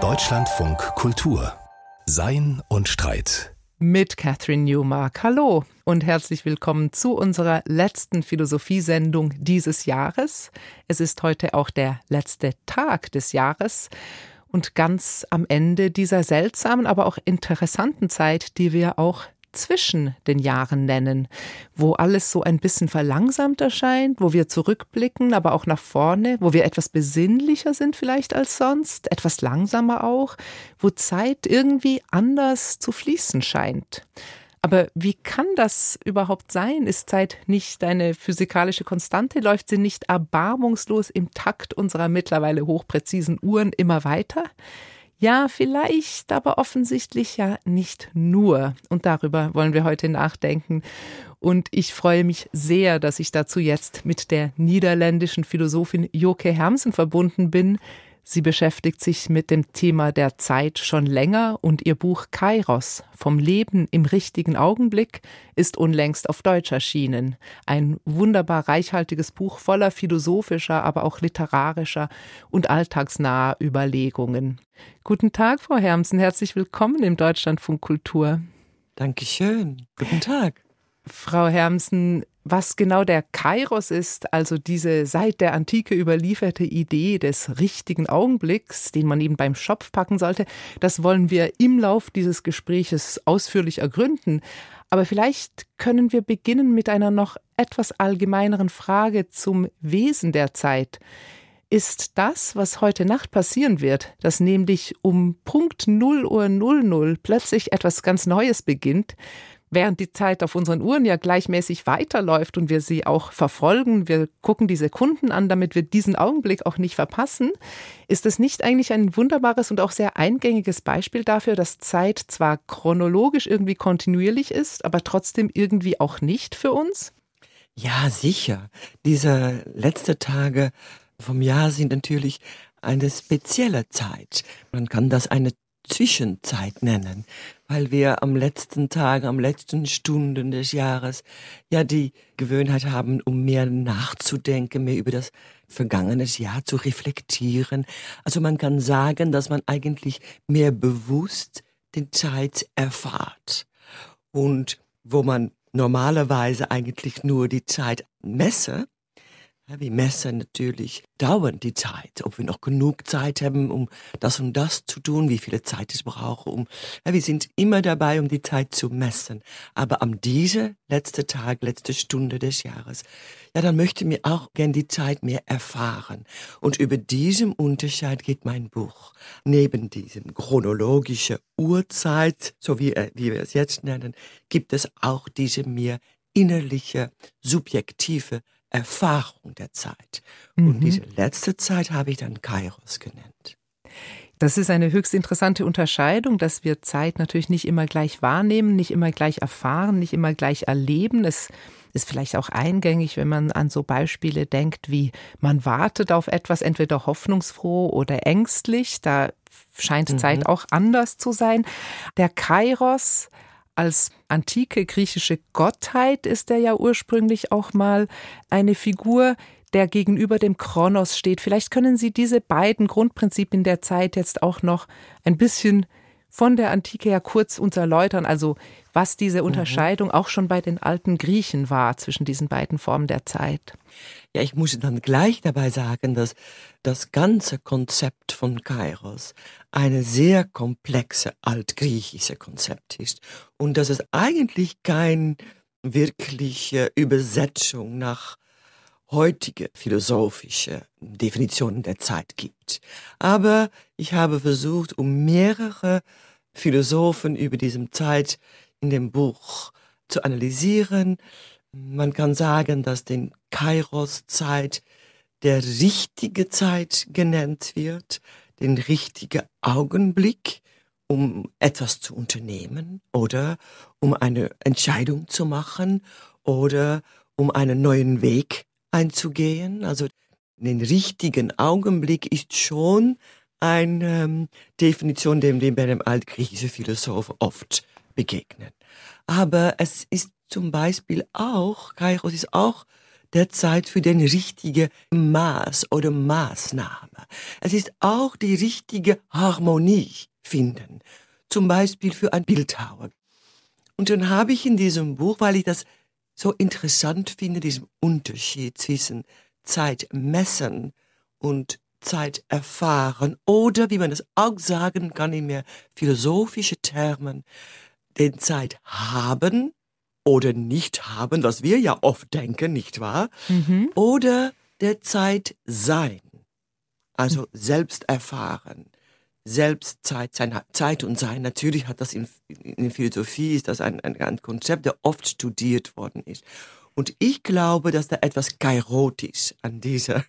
Deutschlandfunk Kultur Sein und Streit mit Catherine Newmark. Hallo und herzlich willkommen zu unserer letzten Philosophiesendung dieses Jahres. Es ist heute auch der letzte Tag des Jahres und ganz am Ende dieser seltsamen, aber auch interessanten Zeit, die wir auch zwischen den Jahren nennen, wo alles so ein bisschen verlangsamt erscheint, wo wir zurückblicken, aber auch nach vorne, wo wir etwas besinnlicher sind vielleicht als sonst, etwas langsamer auch, wo Zeit irgendwie anders zu fließen scheint. Aber wie kann das überhaupt sein? Ist Zeit nicht eine physikalische Konstante? Läuft sie nicht erbarmungslos im Takt unserer mittlerweile hochpräzisen Uhren immer weiter? Ja, vielleicht, aber offensichtlich ja nicht nur. Und darüber wollen wir heute nachdenken. Und ich freue mich sehr, dass ich dazu jetzt mit der niederländischen Philosophin Joke Hermsen verbunden bin. Sie beschäftigt sich mit dem Thema der Zeit schon länger und ihr Buch Kairos vom Leben im richtigen Augenblick ist unlängst auf Deutsch erschienen. Ein wunderbar reichhaltiges Buch voller philosophischer, aber auch literarischer und alltagsnaher Überlegungen. Guten Tag, Frau Hermsen, herzlich willkommen im Deutschlandfunk Kultur. Dankeschön. Guten Tag. Frau Hermsen, was genau der Kairos ist, also diese seit der Antike überlieferte Idee des richtigen Augenblicks, den man eben beim Schopf packen sollte, das wollen wir im Lauf dieses Gespräches ausführlich ergründen. Aber vielleicht können wir beginnen mit einer noch etwas allgemeineren Frage zum Wesen der Zeit. Ist das, was heute Nacht passieren wird, dass nämlich um Punkt 0 Uhr 00 plötzlich etwas ganz Neues beginnt, während die Zeit auf unseren Uhren ja gleichmäßig weiterläuft und wir sie auch verfolgen, wir gucken die Sekunden an, damit wir diesen Augenblick auch nicht verpassen, ist es nicht eigentlich ein wunderbares und auch sehr eingängiges Beispiel dafür, dass Zeit zwar chronologisch irgendwie kontinuierlich ist, aber trotzdem irgendwie auch nicht für uns? Ja, sicher. Diese letzten Tage vom Jahr sind natürlich eine spezielle Zeit. Man kann das eine Zwischenzeit nennen, weil wir am letzten Tag, am letzten Stunden des Jahres ja die Gewöhnheit haben, um mehr nachzudenken, mehr über das vergangene Jahr zu reflektieren. Also man kann sagen, dass man eigentlich mehr bewusst die Zeit erfahrt. Und wo man normalerweise eigentlich nur die Zeit messe, wir messen natürlich dauernd die Zeit, ob wir noch genug Zeit haben, um das und das zu tun, wie viele Zeit ich brauche. Um, wir sind immer dabei, um die Zeit zu messen. Aber am diese letzte Tag, letzte Stunde des Jahres, ja, dann möchte mir auch gern die Zeit mehr erfahren. Und über diesem Unterschied geht mein Buch. Neben diesem chronologische Uhrzeit, so wie, äh, wie wir es jetzt nennen, gibt es auch diese mehr innerliche, subjektive Erfahrung der Zeit. Mhm. Und diese letzte Zeit habe ich dann Kairos genannt. Das ist eine höchst interessante Unterscheidung, dass wir Zeit natürlich nicht immer gleich wahrnehmen, nicht immer gleich erfahren, nicht immer gleich erleben. Es ist vielleicht auch eingängig, wenn man an so Beispiele denkt, wie man wartet auf etwas, entweder hoffnungsfroh oder ängstlich. Da scheint mhm. Zeit auch anders zu sein. Der Kairos als antike griechische Gottheit ist er ja ursprünglich auch mal eine Figur, der gegenüber dem Kronos steht. Vielleicht können Sie diese beiden Grundprinzipien der Zeit jetzt auch noch ein bisschen von der Antike her kurz uns erläutern, also was diese mhm. Unterscheidung mhm. auch schon bei den alten Griechen war zwischen diesen beiden Formen der Zeit. Ja, ich muss dann gleich dabei sagen, dass das ganze Konzept von Kairos eine sehr komplexe altgriechische Konzept ist und dass es eigentlich keine wirkliche Übersetzung nach heutige philosophische Definitionen der Zeit gibt. Aber ich habe versucht, um mehrere Philosophen über diese Zeit in dem Buch zu analysieren. Man kann sagen, dass den Kairos-Zeit der richtige Zeit genannt wird, den richtigen Augenblick, um etwas zu unternehmen oder um eine Entscheidung zu machen oder um einen neuen Weg einzugehen. Also den richtigen Augenblick ist schon eine ähm, Definition, wir bei dem altgriechischen Philosoph oft begegnen. Aber es ist zum Beispiel auch, Kairos ist auch der Zeit für den richtigen Maß oder Maßnahme. Es ist auch die richtige Harmonie finden. Zum Beispiel für ein Bildhauer. Und dann habe ich in diesem Buch, weil ich das so interessant finde, diesen Unterschied zwischen Zeit messen und Zeit erfahren oder, wie man es auch sagen kann in mehr philosophische Termen, den Zeit haben oder nicht haben, was wir ja oft denken, nicht wahr? Mhm. Oder der Zeit sein, also selbst erfahren, selbst Zeit sein, Zeit und Sein. Natürlich hat das in, in Philosophie ist das ein, ein, ein Konzept, der oft studiert worden ist. Und ich glaube, dass da etwas Kairotisch an dieser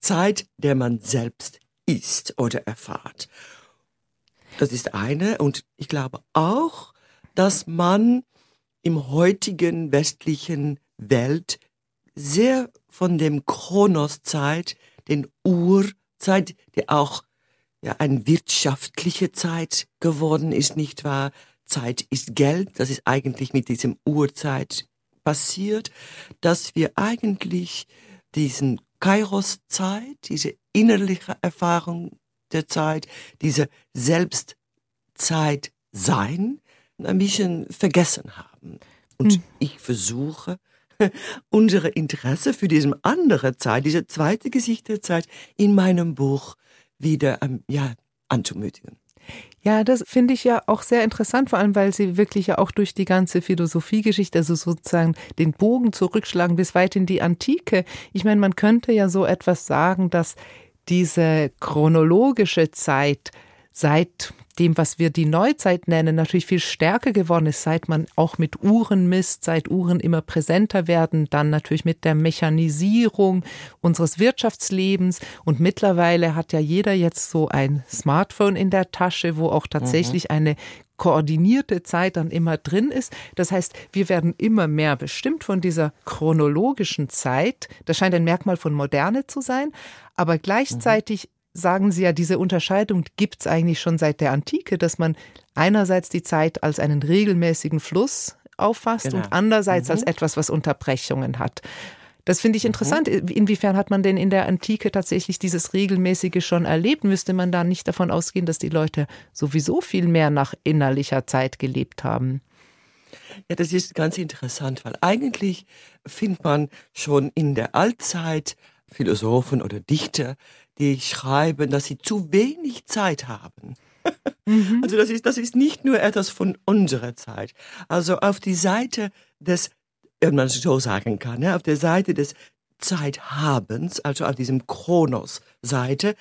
Zeit, der man selbst ist oder erfahrt. Das ist eine. Und ich glaube auch, dass man im heutigen westlichen Welt sehr von dem Chronoszeit, den Urzeit, die auch ja eine wirtschaftliche Zeit geworden ist, nicht wahr? Zeit ist Geld, das ist eigentlich mit diesem Urzeit passiert, dass wir eigentlich diesen Kairos-Zeit, diese innerliche Erfahrung der Zeit, diese Selbstzeit sein, ein bisschen vergessen haben. Und hm. ich versuche, unsere Interesse für diese andere Zeit, diese zweite Gesicht der Zeit in meinem Buch wieder ähm, ja, anzumütigen. Ja, das finde ich ja auch sehr interessant, vor allem weil Sie wirklich ja auch durch die ganze Philosophiegeschichte, also sozusagen den Bogen zurückschlagen bis weit in die Antike. Ich meine, man könnte ja so etwas sagen, dass diese chronologische Zeit seit dem, was wir die Neuzeit nennen, natürlich viel stärker geworden ist, seit man auch mit Uhren misst, seit Uhren immer präsenter werden, dann natürlich mit der Mechanisierung unseres Wirtschaftslebens und mittlerweile hat ja jeder jetzt so ein Smartphone in der Tasche, wo auch tatsächlich mhm. eine koordinierte Zeit dann immer drin ist. Das heißt, wir werden immer mehr bestimmt von dieser chronologischen Zeit. Das scheint ein Merkmal von Moderne zu sein. Aber gleichzeitig sagen Sie ja, diese Unterscheidung gibt es eigentlich schon seit der Antike, dass man einerseits die Zeit als einen regelmäßigen Fluss auffasst genau. und andererseits mhm. als etwas, was Unterbrechungen hat. Das finde ich mhm. interessant. Mhm. Inwiefern hat man denn in der Antike tatsächlich dieses Regelmäßige schon erlebt? Müsste man da nicht davon ausgehen, dass die Leute sowieso viel mehr nach innerlicher Zeit gelebt haben? Ja, das ist ganz interessant, weil eigentlich findet man schon in der Altzeit Philosophen oder Dichter, die schreiben, dass sie zu wenig Zeit haben. Mhm. Also das ist, das ist nicht nur etwas von unserer Zeit. Also auf die Seite des, wenn man so sagen kann, ne, auf der Seite des Zeithabens, also auf diesem Kronos-Seite,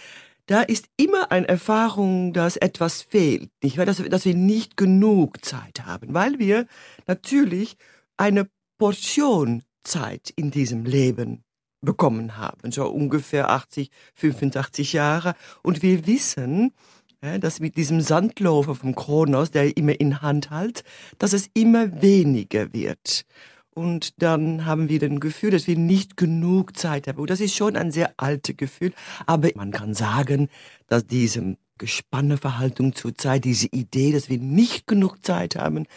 da ist immer eine Erfahrung, dass etwas fehlt, nicht wahr? Dass, dass wir nicht genug Zeit haben, weil wir natürlich eine Portion Zeit in diesem Leben bekommen haben, so ungefähr 80, 85 Jahre. Und wir wissen, dass mit diesem Sandlofer vom Kronos, der immer in Hand hält, dass es immer weniger wird. Und dann haben wir das Gefühl, dass wir nicht genug Zeit haben. Und das ist schon ein sehr altes Gefühl. Aber man kann sagen, dass diese Gespanneverhaltung zur Zeit, diese Idee, dass wir nicht genug Zeit haben,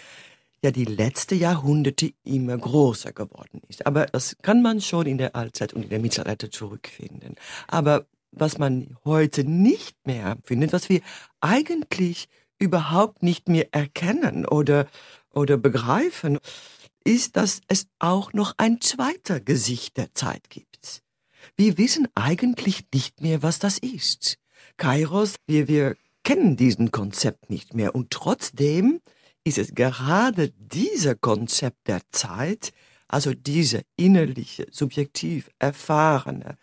ja die letzte Jahrhunderte immer größer geworden ist. Aber das kann man schon in der Altzeit und in der Mittelalter zurückfinden. Aber was man heute nicht mehr findet, was wir eigentlich überhaupt nicht mehr erkennen oder, oder begreifen, ist, dass es auch noch ein zweiter Gesicht der Zeit gibt. Wir wissen eigentlich nicht mehr, was das ist. Kairos, wir, wir kennen diesen Konzept nicht mehr und trotzdem ist es gerade dieser Konzept der Zeit, also diese innerliche, subjektiv erfahrene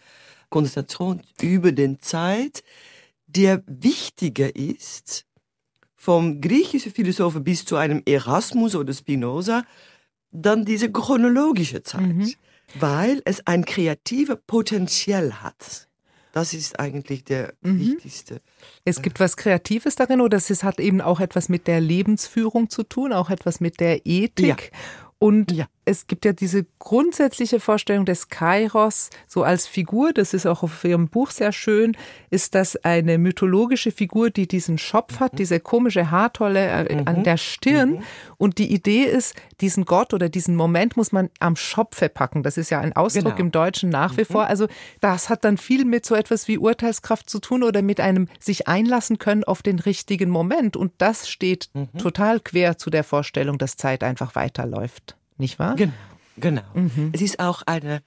Konzentration über den Zeit, der wichtiger ist, vom griechischen Philosophen bis zu einem Erasmus oder Spinoza, dann diese chronologische Zeit, mhm. weil es ein kreatives Potenzial hat. Das ist eigentlich der mhm. wichtigste. Es gibt was Kreatives darin oder es hat eben auch etwas mit der Lebensführung zu tun, auch etwas mit der Ethik. Ja. Und ja. Es gibt ja diese grundsätzliche Vorstellung des Kairos so als Figur, das ist auch auf Ihrem Buch sehr schön, ist das eine mythologische Figur, die diesen Schopf hat, mhm. diese komische Haartolle äh, mhm. an der Stirn. Mhm. Und die Idee ist, diesen Gott oder diesen Moment muss man am Schopfe packen. Das ist ja ein Ausdruck genau. im Deutschen nach wie mhm. vor. Also das hat dann viel mit so etwas wie Urteilskraft zu tun oder mit einem sich einlassen können auf den richtigen Moment. Und das steht mhm. total quer zu der Vorstellung, dass Zeit einfach weiterläuft nicht wahr? Genau. genau. Mhm. Es ist auch eine,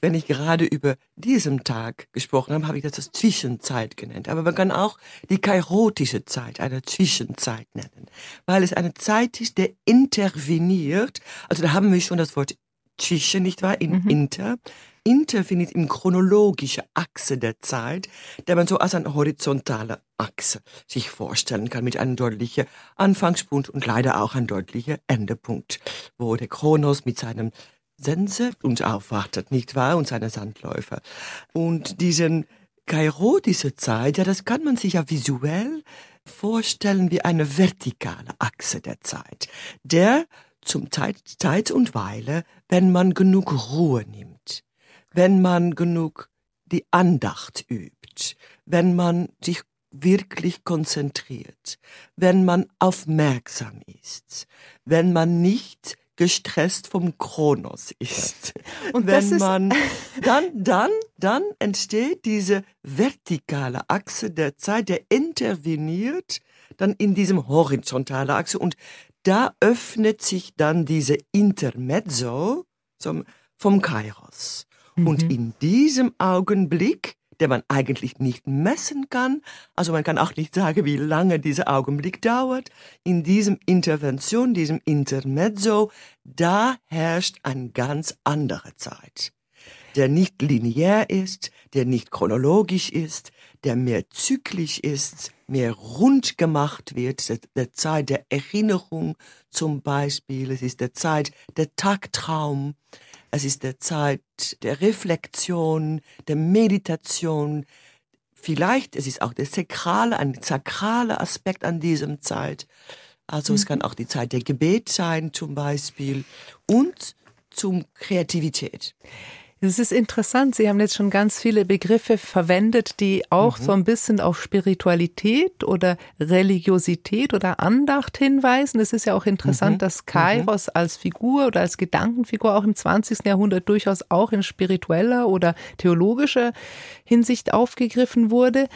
wenn ich gerade über diesen Tag gesprochen habe, habe ich das als Zwischenzeit genannt. Aber man kann auch die kairotische Zeit eine Zwischenzeit nennen, weil es eine Zeit ist, der interveniert. Also da haben wir schon das Wort zwischen, nicht wahr? In mhm. inter interveniert in chronologische Achse der Zeit, der man so als eine horizontale Achse sich vorstellen kann, mit einem deutlichen Anfangspunkt und leider auch ein deutlicher Endepunkt, wo der Kronos mit seinem Sense uns aufwartet, nicht wahr? Und seine Sandläufer. Und diesen Kairo, Zeit, ja, das kann man sich ja visuell vorstellen wie eine vertikale Achse der Zeit, der zum Zeit, Zeit und Weile, wenn man genug Ruhe nimmt, wenn man genug die Andacht übt, wenn man sich wirklich konzentriert, wenn man aufmerksam ist, wenn man nicht gestresst vom Kronos ist. Und wenn man dann dann dann entsteht diese vertikale Achse der Zeit, der interveniert dann in diesem horizontale Achse und da öffnet sich dann diese Intermezzo zum, vom Kairos. Mhm. Und in diesem Augenblick, der man eigentlich nicht messen kann, also man kann auch nicht sagen, wie lange dieser Augenblick dauert, in diesem Intervention, diesem Intermezzo, da herrscht eine ganz andere Zeit der nicht linear ist, der nicht chronologisch ist, der mehr zyklisch ist, mehr rund gemacht wird, der, der Zeit der Erinnerung zum Beispiel, es ist der Zeit der Tagtraum, es ist der Zeit der Reflexion, der Meditation. Vielleicht, es ist auch der sakrale, ein sakraler Aspekt an diesem Zeit. Also mhm. es kann auch die Zeit der Gebet sein zum Beispiel und zum Kreativität. Es ist interessant. Sie haben jetzt schon ganz viele Begriffe verwendet, die auch mhm. so ein bisschen auf Spiritualität oder Religiosität oder Andacht hinweisen. Es ist ja auch interessant, mhm. dass Kairos mhm. als Figur oder als Gedankenfigur auch im 20. Jahrhundert durchaus auch in spiritueller oder theologischer Hinsicht aufgegriffen wurde.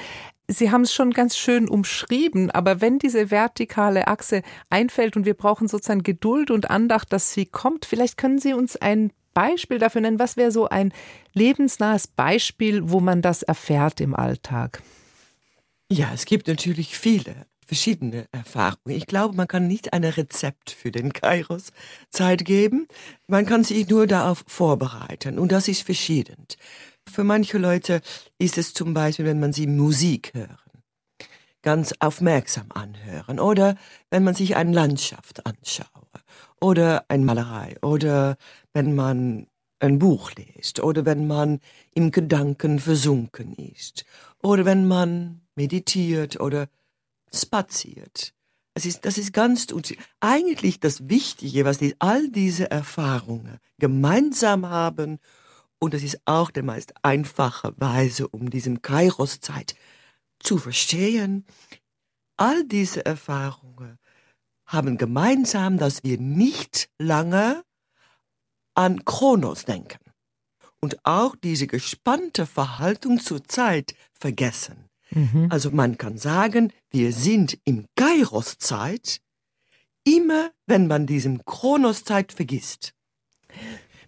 Sie haben es schon ganz schön umschrieben, aber wenn diese vertikale Achse einfällt und wir brauchen sozusagen Geduld und Andacht, dass sie kommt, vielleicht können Sie uns ein Beispiel dafür nennen? Was wäre so ein lebensnahes Beispiel, wo man das erfährt im Alltag? Ja, es gibt natürlich viele verschiedene Erfahrungen. Ich glaube, man kann nicht ein Rezept für den Kairos Zeit geben. Man kann sich nur darauf vorbereiten und das ist verschieden. Für manche Leute ist es zum Beispiel, wenn man sie Musik hören, ganz aufmerksam anhören oder wenn man sich eine Landschaft anschaut oder eine Malerei oder wenn man ein Buch liest oder wenn man im Gedanken versunken ist oder wenn man meditiert oder spaziert. Es ist, das ist ganz, eigentlich das Wichtige, was die, all diese Erfahrungen gemeinsam haben und das ist auch der meist einfache Weise, um diesem Kairos-Zeit zu verstehen. All diese Erfahrungen haben gemeinsam, dass wir nicht lange an Kronos denken und auch diese gespannte Verhaltung zur Zeit vergessen. Mhm. Also man kann sagen, wir sind im Kairos-Zeit, immer wenn man diesem Kronos-Zeit vergisst.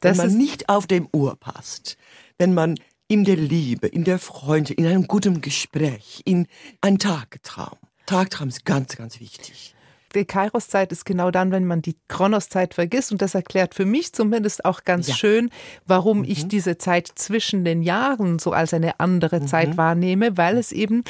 Wenn man nicht auf dem Uhr passt, wenn man in der Liebe, in der Freunde, in einem guten Gespräch, in ein Tagtraum. Tagtraum ist ganz, ganz wichtig die Kairos-Zeit ist genau dann, wenn man die Kronos-Zeit vergisst. Und das erklärt für mich zumindest auch ganz ja. schön, warum mhm. ich diese Zeit zwischen den Jahren so als eine andere mhm. Zeit wahrnehme, weil es eben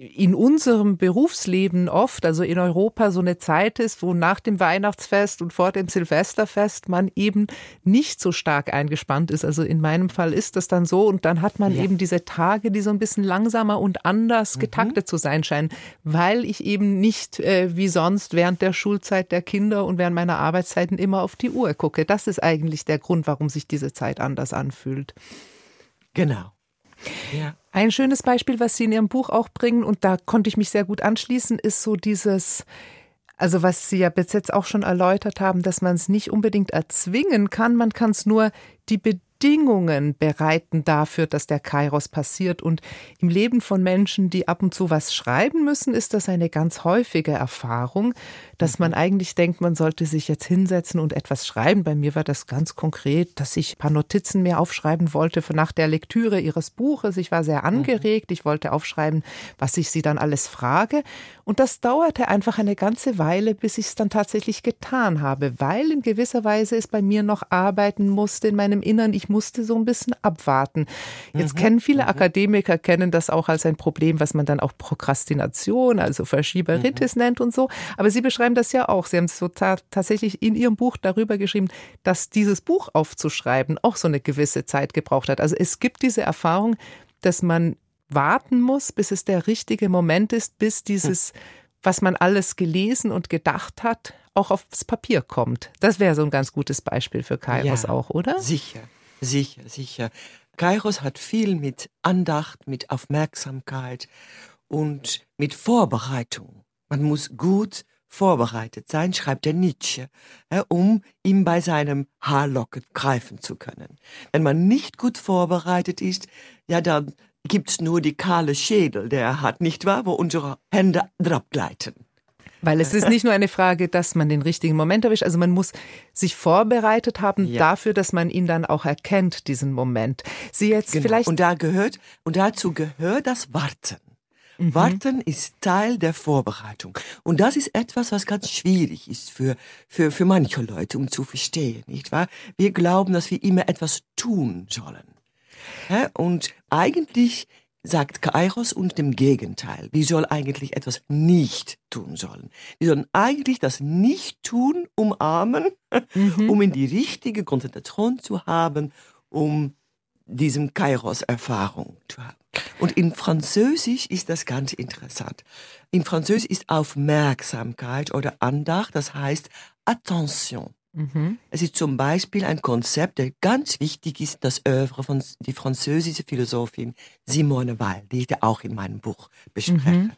in unserem Berufsleben oft, also in Europa, so eine Zeit ist, wo nach dem Weihnachtsfest und vor dem Silvesterfest man eben nicht so stark eingespannt ist. Also in meinem Fall ist das dann so und dann hat man ja. eben diese Tage, die so ein bisschen langsamer und anders mhm. getaktet zu sein scheinen, weil ich eben nicht äh, wie sonst während der Schulzeit der Kinder und während meiner Arbeitszeiten immer auf die Uhr gucke. Das ist eigentlich der Grund, warum sich diese Zeit anders anfühlt. Genau. Ein schönes Beispiel, was Sie in Ihrem Buch auch bringen, und da konnte ich mich sehr gut anschließen, ist so dieses, also was Sie ja bis jetzt auch schon erläutert haben, dass man es nicht unbedingt erzwingen kann, man kann es nur die Bedingungen Bedingungen bereiten dafür, dass der Kairos passiert. Und im Leben von Menschen, die ab und zu was schreiben müssen, ist das eine ganz häufige Erfahrung, dass man eigentlich denkt, man sollte sich jetzt hinsetzen und etwas schreiben. Bei mir war das ganz konkret, dass ich ein paar Notizen mehr aufschreiben wollte nach der Lektüre ihres Buches. Ich war sehr angeregt. Ich wollte aufschreiben, was ich sie dann alles frage. Und das dauerte einfach eine ganze Weile, bis ich es dann tatsächlich getan habe, weil in gewisser Weise es bei mir noch arbeiten musste in meinem Innern. Ich musste so ein bisschen abwarten. Jetzt mhm. kennen viele mhm. Akademiker, kennen das auch als ein Problem, was man dann auch Prokrastination, also Verschieberitis mhm. nennt und so. Aber Sie beschreiben das ja auch. Sie haben so ta tatsächlich in Ihrem Buch darüber geschrieben, dass dieses Buch aufzuschreiben auch so eine gewisse Zeit gebraucht hat. Also es gibt diese Erfahrung, dass man warten muss, bis es der richtige Moment ist, bis dieses, was man alles gelesen und gedacht hat, auch aufs Papier kommt. Das wäre so ein ganz gutes Beispiel für Kairos ja, auch, oder? Sicher. Sicher, sicher. Kairos hat viel mit Andacht, mit Aufmerksamkeit und mit Vorbereitung. Man muss gut vorbereitet sein, schreibt der Nietzsche, um ihm bei seinem Haarlocken greifen zu können. Wenn man nicht gut vorbereitet ist, ja, dann gibt's nur die kahle Schädel, der er hat, nicht wahr, wo unsere Hände drauf gleiten. Weil es ist nicht nur eine Frage, dass man den richtigen Moment erwischt, also man muss sich vorbereitet haben ja. dafür, dass man ihn dann auch erkennt, diesen Moment. Sie jetzt genau. vielleicht. Und da gehört, und dazu gehört das Warten. Mhm. Warten ist Teil der Vorbereitung. Und das ist etwas, was ganz schwierig ist für, für, für manche Leute, um zu verstehen, nicht wahr? Wir glauben, dass wir immer etwas tun sollen. Und eigentlich sagt Kairos und dem Gegenteil. Wir sollen eigentlich etwas nicht tun sollen. Wir sollen eigentlich das Nicht-Tun umarmen, mhm. um in die richtige Konzentration zu haben, um diesem Kairos-Erfahrung zu haben. Und in Französisch ist das ganz interessant. In Französisch ist Aufmerksamkeit oder Andacht, das heißt Attention. Mhm. Es ist zum Beispiel ein Konzept, der ganz wichtig ist, das Oeuvre von die französische Philosophin Simone Weil, die ich auch in meinem Buch bespreche. Mhm.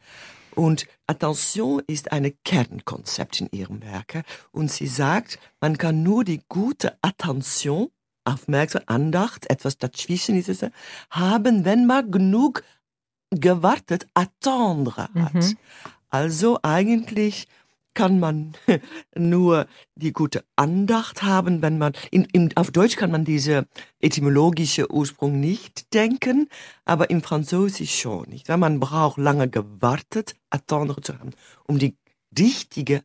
Und Attention ist ein Kernkonzept in ihrem Werke. Und sie sagt, man kann nur die gute Attention, Aufmerksamkeit, Andacht, etwas dazwischen ist es, haben, wenn man genug gewartet, attendre hat. Mhm. Also eigentlich kann man nur die gute Andacht haben, wenn man, in, in, auf Deutsch kann man diese etymologische Ursprung nicht denken, aber im Französisch schon, nicht? Weil man braucht lange gewartet, attendre zu haben, um die richtige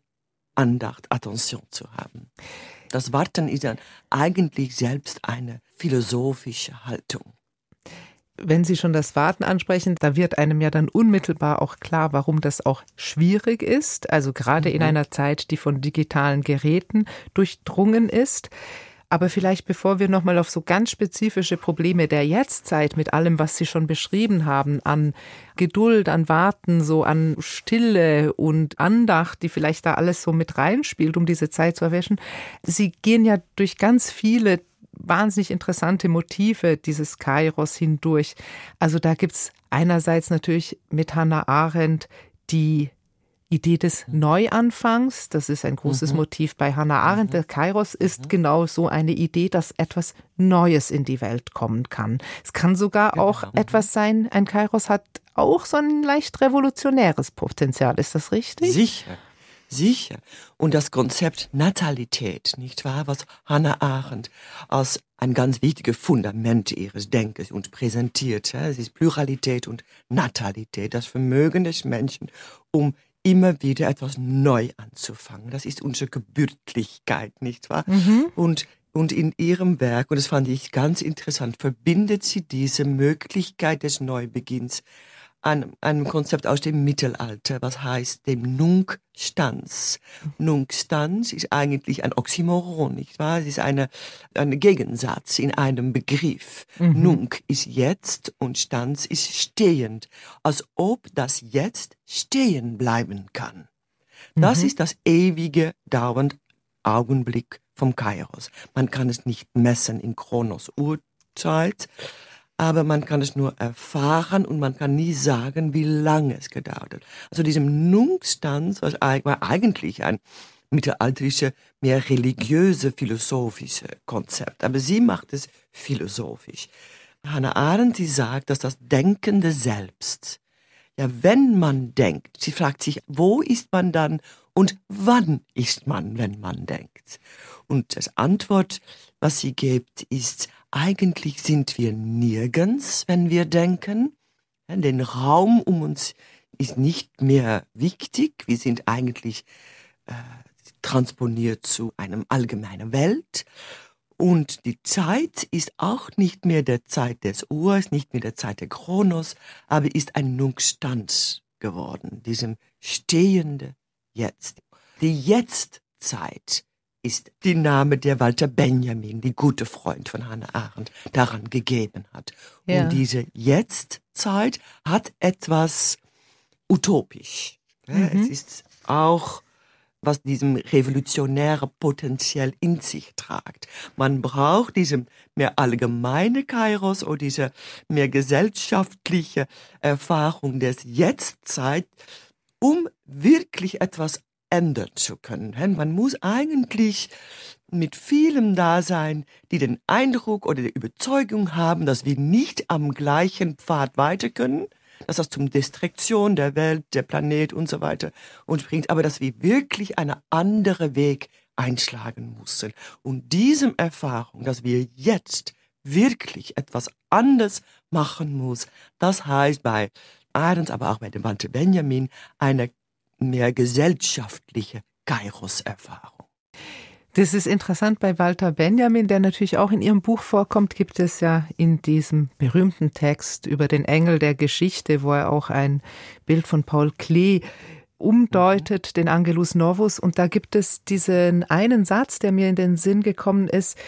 Andacht, Attention zu haben. Das Warten ist dann eigentlich selbst eine philosophische Haltung wenn Sie schon das Warten ansprechen, da wird einem ja dann unmittelbar auch klar, warum das auch schwierig ist. Also gerade mhm. in einer Zeit, die von digitalen Geräten durchdrungen ist. Aber vielleicht bevor wir nochmal auf so ganz spezifische Probleme der Jetztzeit mit allem, was Sie schon beschrieben haben, an Geduld, an Warten, so an Stille und Andacht, die vielleicht da alles so mit reinspielt, um diese Zeit zu erwischen. Sie gehen ja durch ganz viele wahnsinnig interessante Motive dieses Kairos hindurch. Also da gibt es einerseits natürlich mit Hannah Arendt die Idee des Neuanfangs. Das ist ein großes mhm. Motiv bei Hannah Arendt. Mhm. Der Kairos ist mhm. genau so eine Idee, dass etwas Neues in die Welt kommen kann. Es kann sogar genau. auch mhm. etwas sein, ein Kairos hat auch so ein leicht revolutionäres Potenzial. Ist das richtig? Sicher. Sicher. Und das Konzept Natalität, nicht wahr, was Hannah Arendt als ein ganz wichtiges Fundament ihres Denkens uns präsentiert. Es ist Pluralität und Natalität, das Vermögen des Menschen, um immer wieder etwas neu anzufangen. Das ist unsere Gebürtlichkeit, nicht wahr? Mhm. Und und in ihrem Werk, und das fand ich ganz interessant, verbindet sie diese Möglichkeit des Neubeginns einem, einem Konzept aus dem Mittelalter, was heißt dem Nunc Stans. Nunc Stans ist eigentlich ein Oxymoron, nicht wahr? Es ist eine, ein Gegensatz in einem Begriff. Mhm. Nunc ist jetzt und Stans ist stehend, als ob das Jetzt stehen bleiben kann. Das mhm. ist das ewige, dauernd Augenblick vom Kairos. Man kann es nicht messen in Kronos Uhrzeit, aber man kann es nur erfahren und man kann nie sagen, wie lange es gedauert hat. Also diesem Nungstanz was war eigentlich ein mittelalterlicher, mehr religiöse, philosophische Konzept. Aber sie macht es philosophisch. Hannah Arendt, die sagt, dass das Denkende Selbst, ja, wenn man denkt, sie fragt sich, wo ist man dann und wann ist man, wenn man denkt? Und das Antwort, was sie gibt, ist, eigentlich sind wir nirgends, wenn wir denken. Den Raum um uns ist nicht mehr wichtig. Wir sind eigentlich äh, transponiert zu einem allgemeinen Welt. Und die Zeit ist auch nicht mehr der Zeit des Urs, nicht mehr der Zeit der Kronos, aber ist ein Nunstand geworden, diesem stehende Jetzt. Die Jetztzeit ist die Name, der Walter Benjamin, die gute Freund von Hannah Arendt, daran gegeben hat. Ja. Und diese Jetztzeit hat etwas utopisch. Mhm. Es ist auch was diesem revolutionäre Potenzial in sich tragt. Man braucht diese mehr allgemeine Kairos oder diese mehr gesellschaftliche Erfahrung des Jetztzeit, um wirklich etwas ändern zu können. Man muss eigentlich mit vielem da sein, die den Eindruck oder die Überzeugung haben, dass wir nicht am gleichen Pfad weiter können, dass das zum Distraktion der Welt, der Planet und so weiter uns bringt, aber dass wir wirklich einen anderen Weg einschlagen müssen. Und diesem Erfahrung, dass wir jetzt wirklich etwas anders machen muss, das heißt bei Arendt, aber auch bei dem Walter Benjamin, eine mehr gesellschaftliche Kairos-Erfahrung. Das ist interessant bei Walter Benjamin, der natürlich auch in Ihrem Buch vorkommt, gibt es ja in diesem berühmten Text über den Engel der Geschichte, wo er auch ein Bild von Paul Klee umdeutet, den Angelus Novus. Und da gibt es diesen einen Satz, der mir in den Sinn gekommen ist,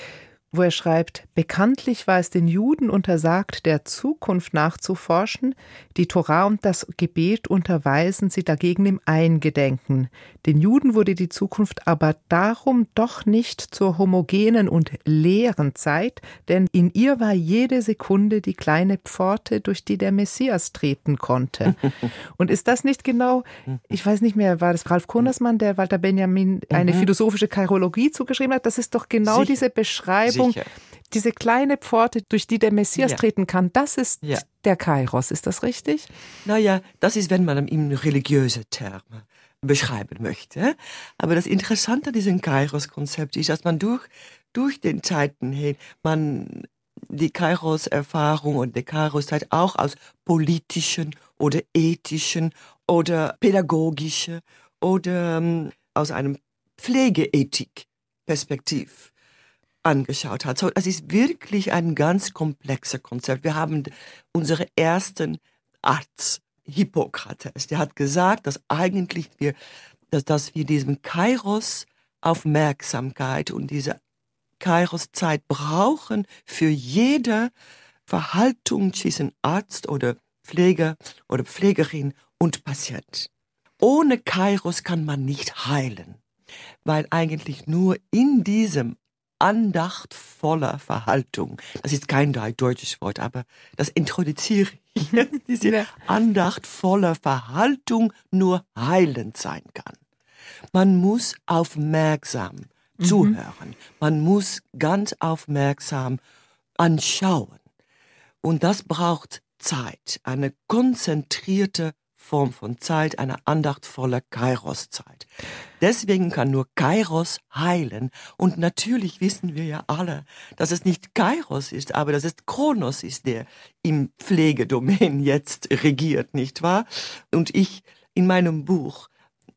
wo er schreibt, bekanntlich war es den Juden untersagt, der Zukunft nachzuforschen, die Torah und das Gebet unterweisen sie dagegen im Eingedenken. Den Juden wurde die Zukunft aber darum doch nicht zur homogenen und leeren Zeit, denn in ihr war jede Sekunde die kleine Pforte, durch die der Messias treten konnte. und ist das nicht genau, ich weiß nicht mehr, war das Ralf Konersmann, der Walter Benjamin eine mhm. philosophische Chirologie zugeschrieben hat? Das ist doch genau Sicher. diese Beschreibung. Sicher diese kleine Pforte, durch die der Messias ja. treten kann, das ist ja. der Kairos. Ist das richtig? Naja, das ist, wenn man ihn religiöse Terme beschreiben möchte. Aber das Interessante an diesem Kairos-Konzept ist, dass man durch, durch den Zeiten hin, man die Kairos-Erfahrung und die Kairos-Zeit auch aus politischen oder ethischen oder pädagogischen oder ähm, aus einem Pflegeethik-Perspektiv angeschaut hat. So, es ist wirklich ein ganz komplexer Konzept. Wir haben unsere ersten Arzt, Hippokrates, der hat gesagt, dass eigentlich wir, dass, dass wir diesen Kairos Aufmerksamkeit und diese Kairos-Zeit brauchen für jede Verhaltung zwischen Arzt oder Pfleger oder Pflegerin und Patient. Ohne Kairos kann man nicht heilen, weil eigentlich nur in diesem andachtvoller Verhaltung. Das ist kein deutsches Wort, aber das introduziere ich jetzt, diese andachtvoller Verhaltung nur heilend sein kann. Man muss aufmerksam mhm. zuhören. Man muss ganz aufmerksam anschauen. Und das braucht Zeit, eine konzentrierte Form von Zeit, eine andachtvolle Kairos-Zeit. Deswegen kann nur Kairos heilen. Und natürlich wissen wir ja alle, dass es nicht Kairos ist, aber dass es Kronos ist, der im Pflegedomain jetzt regiert, nicht wahr? Und ich in meinem Buch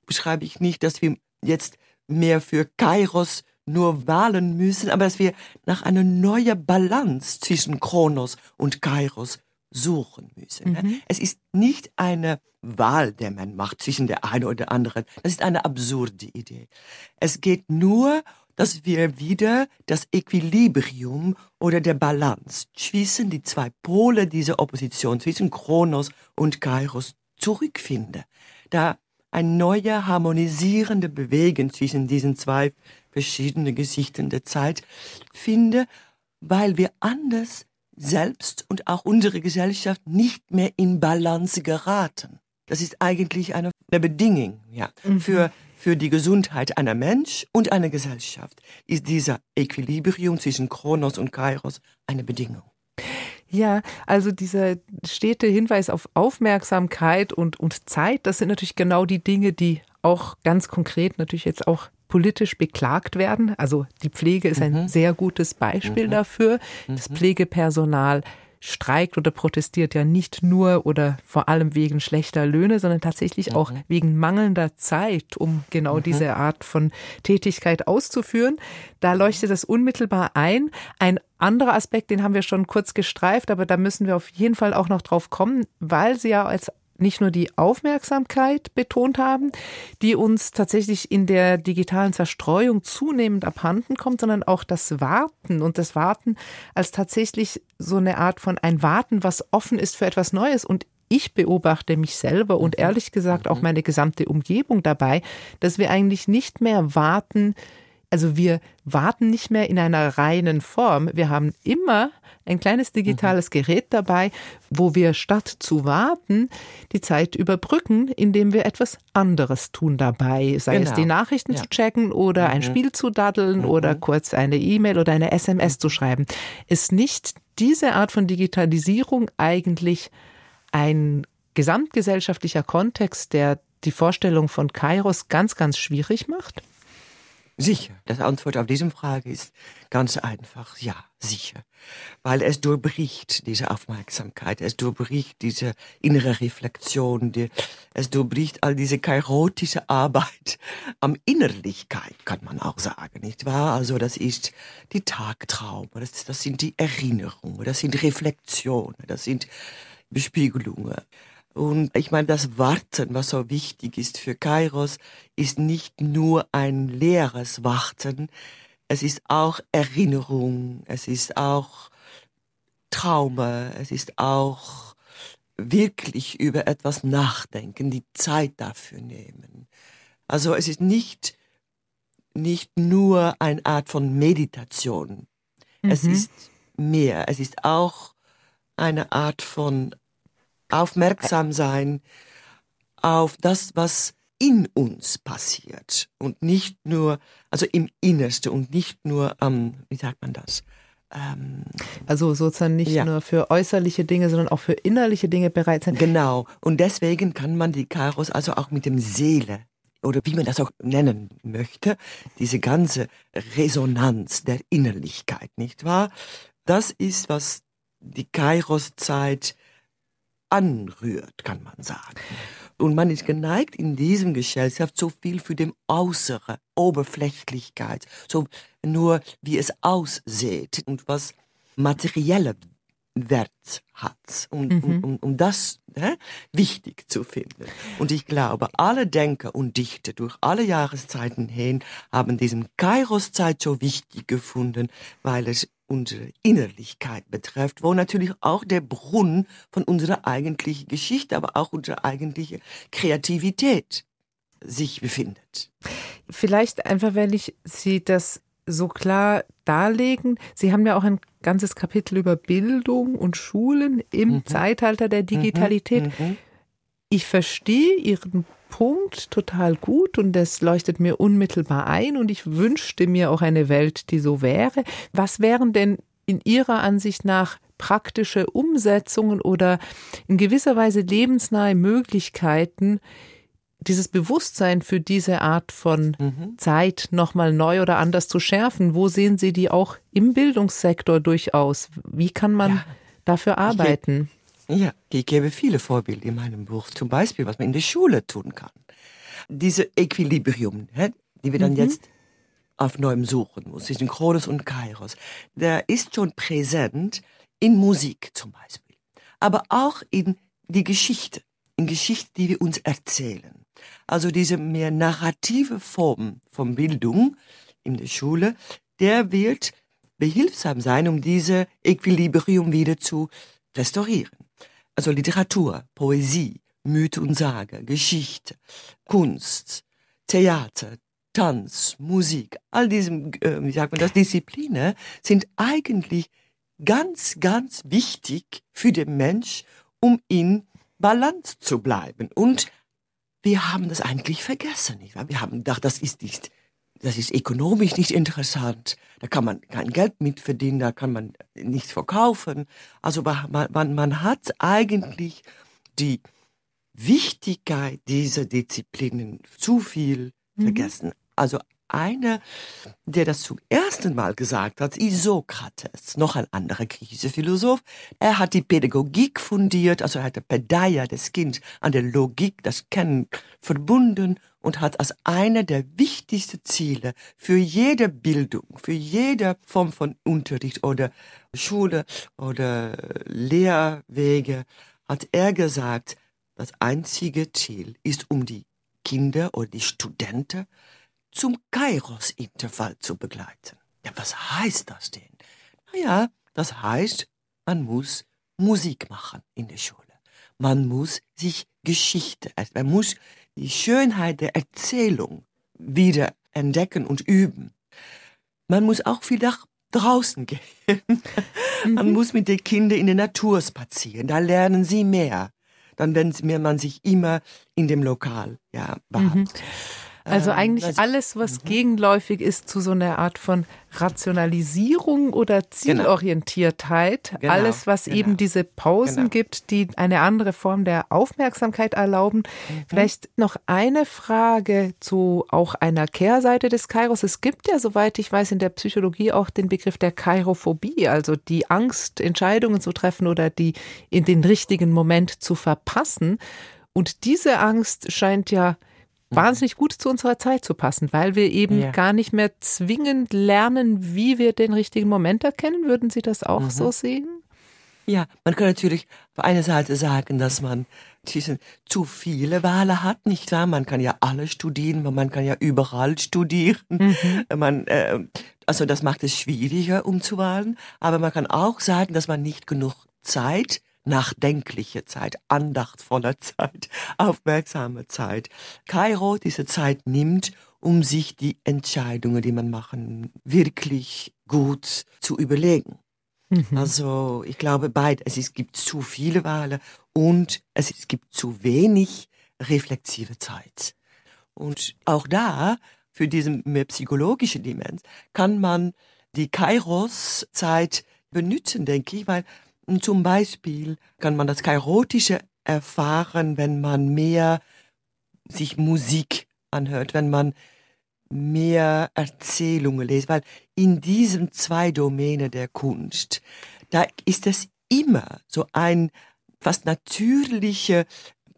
beschreibe ich nicht, dass wir jetzt mehr für Kairos nur wahlen müssen, aber dass wir nach einer neuen Balance zwischen Kronos und Kairos suchen müssen. Mhm. Es ist nicht eine Wahl, der man macht zwischen der einen oder der anderen. Das ist eine absurde Idee. Es geht nur, dass wir wieder das Equilibrium oder der Balance zwischen die zwei Pole dieser Opposition, zwischen Kronos und Kairos zurückfinden. Da ein neuer harmonisierender Bewegen zwischen diesen zwei verschiedenen Gesichten der Zeit finde, weil wir anders selbst und auch unsere Gesellschaft nicht mehr in Balance geraten. Das ist eigentlich eine, eine Bedingung ja, mhm. für, für die Gesundheit einer Mensch und einer Gesellschaft. Ist dieser Equilibrium zwischen Kronos und Kairos eine Bedingung. Ja, also dieser stete Hinweis auf Aufmerksamkeit und, und Zeit, das sind natürlich genau die Dinge, die auch ganz konkret natürlich jetzt auch politisch beklagt werden. Also die Pflege ist ein mhm. sehr gutes Beispiel mhm. dafür. Das mhm. Pflegepersonal streikt oder protestiert ja nicht nur oder vor allem wegen schlechter Löhne, sondern tatsächlich mhm. auch wegen mangelnder Zeit, um genau mhm. diese Art von Tätigkeit auszuführen. Da leuchtet das unmittelbar ein. Ein anderer Aspekt, den haben wir schon kurz gestreift, aber da müssen wir auf jeden Fall auch noch drauf kommen, weil sie ja als nicht nur die Aufmerksamkeit betont haben, die uns tatsächlich in der digitalen Zerstreuung zunehmend abhanden kommt, sondern auch das Warten und das Warten als tatsächlich so eine Art von ein Warten, was offen ist für etwas Neues. Und ich beobachte mich selber und mhm. ehrlich gesagt auch mhm. meine gesamte Umgebung dabei, dass wir eigentlich nicht mehr warten, also wir warten nicht mehr in einer reinen Form. Wir haben immer ein kleines digitales mhm. Gerät dabei, wo wir statt zu warten die Zeit überbrücken, indem wir etwas anderes tun dabei. Sei genau. es die Nachrichten ja. zu checken oder mhm. ein Spiel zu daddeln mhm. oder kurz eine E-Mail oder eine SMS zu schreiben. Ist nicht diese Art von Digitalisierung eigentlich ein gesamtgesellschaftlicher Kontext, der die Vorstellung von Kairos ganz, ganz schwierig macht? Sicher. Das Antwort auf diese Frage ist ganz einfach. Ja, sicher. Weil es durchbricht diese Aufmerksamkeit. Es durchbricht diese innere Reflexion. Die, es durchbricht all diese kairotische Arbeit am Innerlichkeit, kann man auch sagen, nicht wahr? Also das ist die Tagtraum. Das, das sind die Erinnerungen. Das sind Reflexionen. Das sind Bespiegelungen. Und ich meine, das Warten, was so wichtig ist für Kairos, ist nicht nur ein leeres Warten, es ist auch Erinnerung, es ist auch Trauma, es ist auch wirklich über etwas nachdenken, die Zeit dafür nehmen. Also es ist nicht, nicht nur eine Art von Meditation. Mhm. Es ist mehr. Es ist auch eine Art von aufmerksam sein auf das, was in uns passiert und nicht nur, also im Innersten und nicht nur am, wie sagt man das? Ähm, also sozusagen nicht ja. nur für äußerliche Dinge, sondern auch für innerliche Dinge bereit sein. Genau. Und deswegen kann man die Karos also auch mit dem Seele oder wie man das auch nennen möchte, diese ganze Resonanz der Innerlichkeit, nicht wahr? Das ist, was die Kairos-Zeit anrührt, kann man sagen. Und man ist geneigt in diesem Gesellschaft so viel für dem Äußere, Oberflächlichkeit, so nur wie es aussieht und was materielle Wert hat, um, mhm. um, um, um das ne, wichtig zu finden. Und ich glaube, alle Denker und Dichter durch alle Jahreszeiten hin haben diesen Kairos-Zeit so wichtig gefunden, weil es unsere Innerlichkeit betrifft, wo natürlich auch der Brunnen von unserer eigentlichen Geschichte, aber auch unserer eigentlichen Kreativität sich befindet. Vielleicht einfach, wenn ich Sie das so klar darlegen. Sie haben ja auch ein ganzes Kapitel über Bildung und Schulen im mhm. Zeitalter der Digitalität. Mhm. Mhm. Ich verstehe Ihren Punkt total gut und das leuchtet mir unmittelbar ein und ich wünschte mir auch eine Welt, die so wäre. Was wären denn in Ihrer Ansicht nach praktische Umsetzungen oder in gewisser Weise lebensnahe Möglichkeiten, dieses Bewusstsein für diese Art von mhm. Zeit nochmal neu oder anders zu schärfen? Wo sehen Sie die auch im Bildungssektor durchaus? Wie kann man ja. dafür arbeiten? Ja, ich gebe viele Vorbilder in meinem Buch. Zum Beispiel, was man in der Schule tun kann. Diese Equilibrium, die wir dann mhm. jetzt auf neuem suchen muss, zwischen Kronos und Kairos, der ist schon präsent in Musik zum Beispiel. aber auch in die Geschichte, in Geschichte, die wir uns erzählen. Also diese mehr narrative Form von Bildung in der Schule, der wird behilfsam sein, um diese Equilibrium wieder zu restaurieren. Also Literatur, Poesie, Mythe und Sage, Geschichte, Kunst, Theater, Tanz, Musik, all diese, äh, wie sagt man das, Disziplinen sind eigentlich ganz, ganz wichtig für den Mensch, um in Balance zu bleiben. Und wir haben das eigentlich vergessen. Nicht wahr? Wir haben gedacht, das ist nicht, das ist ökonomisch nicht interessant. Da kann man kein Geld mit verdienen, da kann man nichts verkaufen. Also man, man, man hat eigentlich die Wichtigkeit dieser Disziplinen zu viel mhm. vergessen. Also einer, der das zum ersten Mal gesagt hat, ist Sokrates, noch ein anderer griechischer Philosoph. Er hat die Pädagogik fundiert, also er hat der Pedaia, das Kind, an der Logik, das Kennen verbunden und hat als einer der wichtigsten Ziele für jede Bildung, für jede Form von Unterricht oder Schule oder Lehrwege, hat er gesagt, das einzige Ziel ist, um die Kinder oder die Studenten zum Kairos-Intervall zu begleiten. Ja, was heißt das denn? Naja, das heißt, man muss Musik machen in der Schule. Man muss sich Geschichte, man muss die Schönheit der Erzählung wieder entdecken und üben. Man muss auch viel nach draußen gehen. man mhm. muss mit den Kindern in der Natur spazieren. Da lernen sie mehr. Dann, wenn man sich immer in dem Lokal ja, behält. Mhm. Also ähm, eigentlich alles, was mhm. gegenläufig ist zu so einer Art von Rationalisierung oder genau. Zielorientiertheit. Genau, alles, was genau, eben diese Pausen genau. gibt, die eine andere Form der Aufmerksamkeit erlauben. Mhm. Vielleicht noch eine Frage zu auch einer Kehrseite des Kairos. Es gibt ja, soweit ich weiß, in der Psychologie auch den Begriff der Kairophobie, also die Angst, Entscheidungen zu treffen oder die in den richtigen Moment zu verpassen. Und diese Angst scheint ja wahnsinnig gut zu unserer Zeit zu passen, weil wir eben ja. gar nicht mehr zwingend lernen, wie wir den richtigen Moment erkennen. Würden Sie das auch mhm. so sehen? Ja, man kann natürlich auf einer Seite sagen, dass man zu viele Wahlen hat, nicht wahr? Man kann ja alle studieren, man kann ja überall studieren. Mhm. Man, äh, also das macht es schwieriger umzuwahlen. Aber man kann auch sagen, dass man nicht genug Zeit nachdenkliche Zeit, andachtvoller Zeit, aufmerksame Zeit. Kairo diese Zeit nimmt, um sich die Entscheidungen, die man machen, wirklich gut zu überlegen. Mhm. Also ich glaube beid, es, gibt zu viele Wahlen und es, es gibt zu wenig reflexive Zeit. Und auch da, für diese mehr psychologische Dimension, kann man die Kairos-Zeit benutzen, denke ich, weil zum Beispiel kann man das Kairotische erfahren, wenn man mehr sich Musik anhört, wenn man mehr Erzählungen liest, weil in diesen zwei Domänen der Kunst, da ist es immer so ein fast natürlicher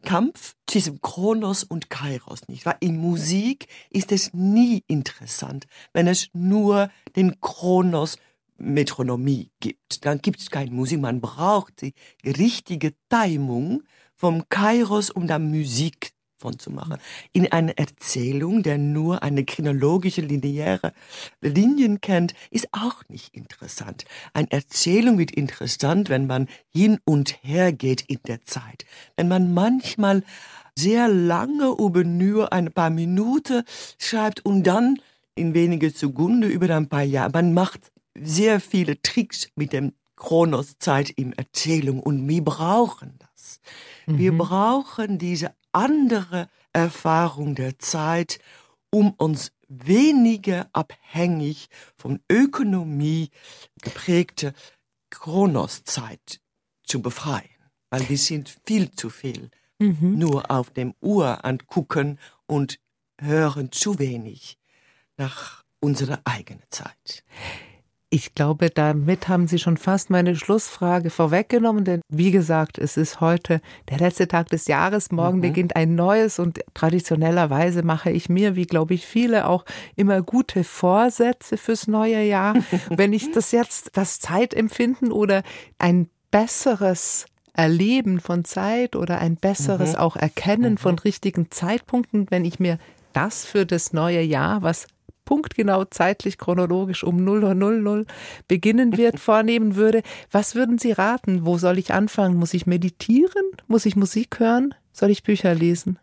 Kampf zwischen Kronos und Kairos, nicht wahr? In Musik ist es nie interessant, wenn es nur den Kronos Metronomie gibt. Dann gibt es keine Musik. Man braucht die richtige Timung vom Kairos, um da Musik von zu machen. In einer Erzählung, der nur eine chronologische, lineare Linien kennt, ist auch nicht interessant. Eine Erzählung wird interessant, wenn man hin und her geht in der Zeit. Wenn man manchmal sehr lange über nur ein paar Minuten schreibt und dann in wenige Sekunden über ein paar Jahre. Man macht sehr viele Tricks mit dem Kronoszeit im Erzählung und wir brauchen das. Mhm. Wir brauchen diese andere Erfahrung der Zeit, um uns weniger abhängig von Ökonomie geprägte Kronoszeit zu befreien. Weil wir sind viel zu viel mhm. nur auf dem Uhr angucken und hören zu wenig nach unserer eigenen Zeit. Ich glaube, damit haben Sie schon fast meine Schlussfrage vorweggenommen, denn wie gesagt, es ist heute der letzte Tag des Jahres, morgen mhm. beginnt ein neues und traditionellerweise mache ich mir, wie glaube ich viele auch, immer gute Vorsätze fürs neue Jahr. Wenn ich das jetzt, das Zeitempfinden oder ein besseres Erleben von Zeit oder ein besseres mhm. auch Erkennen mhm. von richtigen Zeitpunkten, wenn ich mir das für das neue Jahr, was punktgenau zeitlich chronologisch um 0.00 beginnen wird, vornehmen würde. Was würden Sie raten? Wo soll ich anfangen? Muss ich meditieren? Muss ich Musik hören? Soll ich Bücher lesen?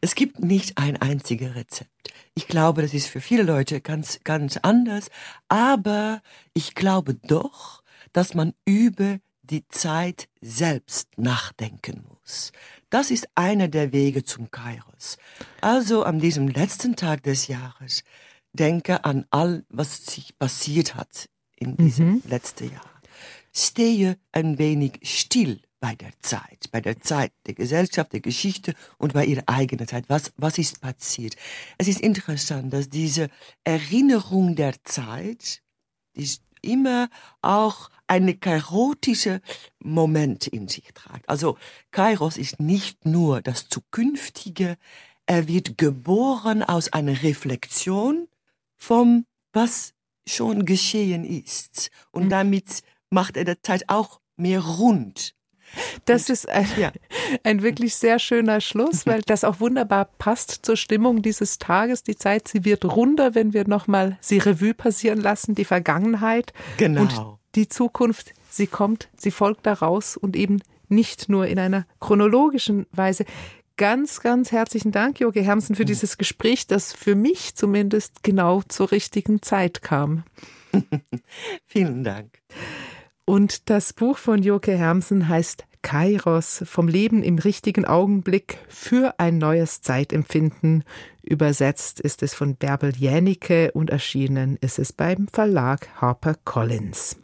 Es gibt nicht ein einziges Rezept. Ich glaube, das ist für viele Leute ganz, ganz anders. Aber ich glaube doch, dass man über die Zeit selbst nachdenken muss. Das ist einer der Wege zum Kairos. Also an diesem letzten Tag des Jahres denke an all, was sich passiert hat in diesem mhm. letzten Jahr. Stehe ein wenig still bei der Zeit, bei der Zeit der Gesellschaft, der Geschichte und bei ihrer eigenen Zeit. Was, was ist passiert? Es ist interessant, dass diese Erinnerung der Zeit ist immer auch eine kairotische Moment in sich tragt. Also Kairos ist nicht nur das Zukünftige, er wird geboren aus einer Reflexion vom, was schon geschehen ist. Und mhm. damit macht er der Zeit auch mehr rund. Das ist ein, ja. ein, wirklich sehr schöner Schluss, weil das auch wunderbar passt zur Stimmung dieses Tages. Die Zeit, sie wird runder, wenn wir nochmal sie Revue passieren lassen, die Vergangenheit. Genau. Und die Zukunft, sie kommt, sie folgt daraus und eben nicht nur in einer chronologischen Weise. Ganz, ganz herzlichen Dank, Joge Hermsen, für mhm. dieses Gespräch, das für mich zumindest genau zur richtigen Zeit kam. Vielen Dank. Und das Buch von Joke Hermsen heißt Kairos vom Leben im richtigen Augenblick für ein neues Zeitempfinden. Übersetzt ist es von Bärbel Jänicke und erschienen ist es beim Verlag HarperCollins.